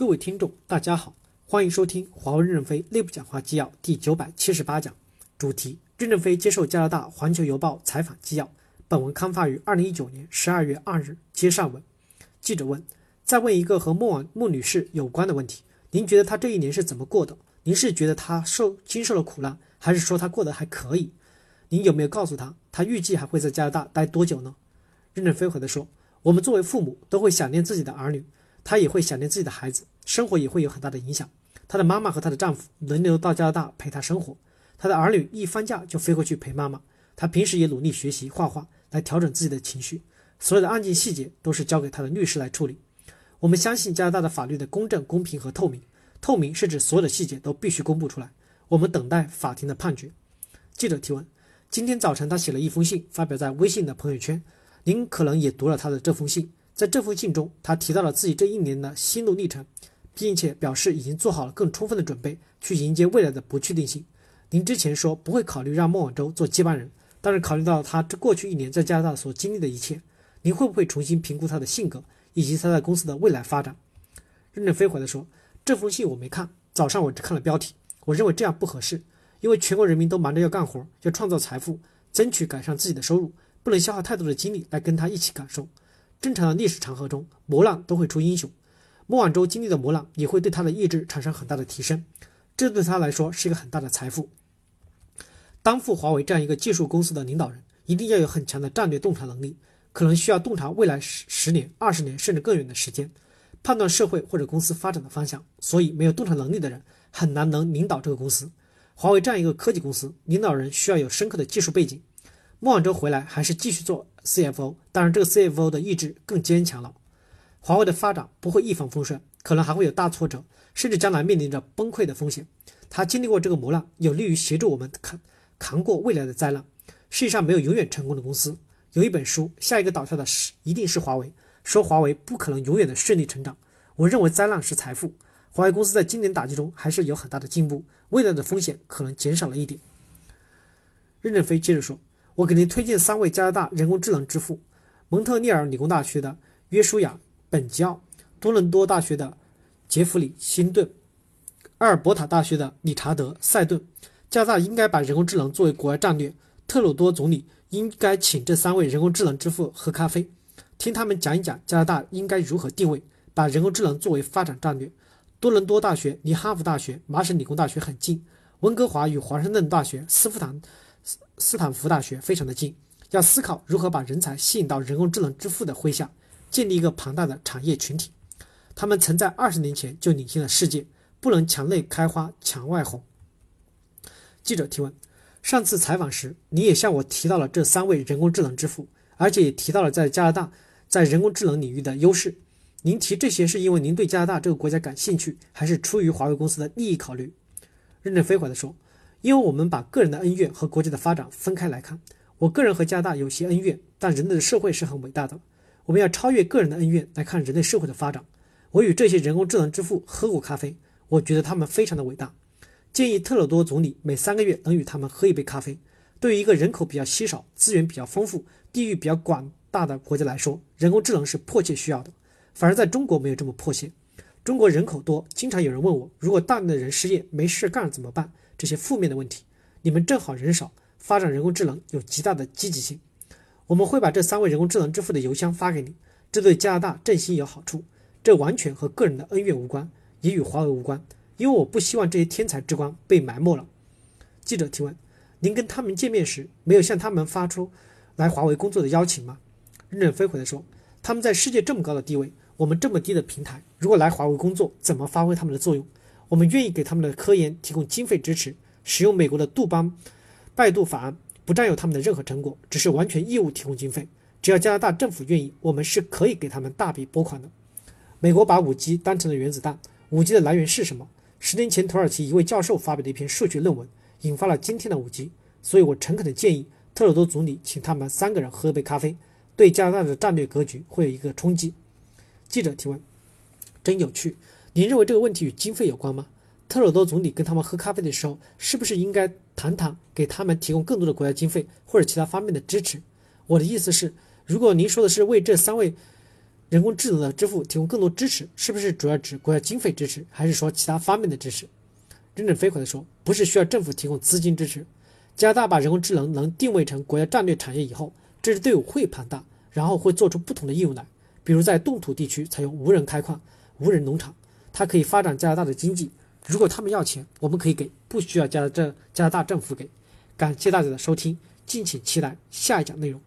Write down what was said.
各位听众，大家好，欢迎收听华为任正非内部讲话纪要第九百七十八讲，主题：任正非接受加拿大《环球邮报》采访纪要。本文刊发于二零一九年十二月二日。接上文，记者问：再问一个和莫婉莫女士有关的问题，您觉得她这一年是怎么过的？您是觉得她受经受了苦难，还是说她过得还可以？您有没有告诉她，她预计还会在加拿大待多久呢？任正非回答说：我们作为父母都会想念自己的儿女。她也会想念自己的孩子，生活也会有很大的影响。她的妈妈和她的丈夫轮流到加拿大陪她生活，她的儿女一放假就飞过去陪妈妈。她平时也努力学习画画来调整自己的情绪，所有的案件细节都是交给她的律师来处理。我们相信加拿大的法律的公正、公平和透明。透明是指所有的细节都必须公布出来。我们等待法庭的判决。记者提问：今天早晨他写了一封信，发表在微信的朋友圈，您可能也读了他的这封信。在这封信中，他提到了自己这一年的心路历程，并且表示已经做好了更充分的准备去迎接未来的不确定性。您之前说不会考虑让孟晚舟做接班人，但是考虑到他这过去一年在加拿大所经历的一切，您会不会重新评估他的性格以及他在公司的未来发展？任正非回答说：“这封信我没看，早上我只看了标题。我认为这样不合适，因为全国人民都忙着要干活，要创造财富，争取改善自己的收入，不能消耗太多的精力来跟他一起感受。”正常的历史长河中，磨难都会出英雄。莫晚舟经历的磨难也会对他的意志产生很大的提升，这对他来说是一个很大的财富。担负华为这样一个技术公司的领导人，一定要有很强的战略洞察能力，可能需要洞察未来十十年、二十年甚至更远的时间，判断社会或者公司发展的方向。所以，没有洞察能力的人很难能领导这个公司。华为这样一个科技公司，领导人需要有深刻的技术背景。莫晚舟回来还是继续做 CFO，当然这个 CFO 的意志更坚强了。华为的发展不会一帆风顺，可能还会有大挫折，甚至将来面临着崩溃的风险。他经历过这个磨难，有利于协助我们扛扛过未来的灾难。世界上没有永远成功的公司。有一本书，下一个倒下的是一定是华为，说华为不可能永远的顺利成长。我认为灾难是财富。华为公司在今年打击中还是有很大的进步，未来的风险可能减少了一点。任正非接着说。我给您推荐三位加拿大人工智能之父：蒙特利尔理工大学的约书亚·本吉奥，多伦多大学的杰弗里·辛顿，阿尔伯塔大学的理查德·塞顿。加拿大应该把人工智能作为国家战略。特鲁多总理应该请这三位人工智能之父喝咖啡，听他们讲一讲加拿大应该如何定位，把人工智能作为发展战略。多伦多大学离哈佛大学、麻省理工大学很近，温哥华与华盛顿大学、斯福坦。斯坦福大学非常的近，要思考如何把人才吸引到人工智能之父的麾下，建立一个庞大的产业群体。他们曾在二十年前就领先了世界，不能墙内开花墙外红。记者提问：上次采访时，你也向我提到了这三位人工智能之父，而且也提到了在加拿大在人工智能领域的优势。您提这些是因为您对加拿大这个国家感兴趣，还是出于华为公司的利益考虑？任正非回答说。因为我们把个人的恩怨和国家的发展分开来看，我个人和加拿大有些恩怨，但人类的社会是很伟大的。我们要超越个人的恩怨来看人类社会的发展。我与这些人工智能之父喝过咖啡，我觉得他们非常的伟大。建议特鲁多总理每三个月能与他们喝一杯咖啡。对于一个人口比较稀少、资源比较丰富、地域比较广大的国家来说，人工智能是迫切需要的。反而在中国没有这么迫切。中国人口多，经常有人问我，如果大量的人失业没事干怎么办？这些负面的问题，你们正好人少，发展人工智能有极大的积极性。我们会把这三位人工智能之父的邮箱发给你，这对加拿大振兴有好处。这完全和个人的恩怨无关，也与华为无关，因为我不希望这些天才之光被埋没了。记者提问：您跟他们见面时，没有向他们发出来华为工作的邀请吗？任正非回答说：他们在世界这么高的地位，我们这么低的平台，如果来华为工作，怎么发挥他们的作用？我们愿意给他们的科研提供经费支持，使用美国的杜邦拜杜法案，不占有他们的任何成果，只是完全义务提供经费。只要加拿大政府愿意，我们是可以给他们大笔拨款的。美国把五 G 当成了原子弹，五 G 的来源是什么？十年前土耳其一位教授发表的一篇数学论文，引发了今天的五 G。所以我诚恳地建议特鲁多总理请他们三个人喝杯咖啡，对加拿大的战略格局会有一个冲击。记者提问：真有趣。您认为这个问题与经费有关吗？特鲁多总理跟他们喝咖啡的时候，是不是应该谈谈给他们提供更多的国家经费或者其他方面的支持？我的意思是，如果您说的是为这三位人工智能的支付提供更多支持，是不是主要指国家经费支持，还是说其他方面的支持？任正非回答说，不是需要政府提供资金支持。加拿大把人工智能能定位成国家战略产业以后，这支队伍会庞大，然后会做出不同的应用来，比如在冻土地区采用无人开矿、无人农场，它可以发展加拿大的经济。如果他们要钱，我们可以给，不需要加这加拿大政府给。感谢大家的收听，敬请期待下一讲内容。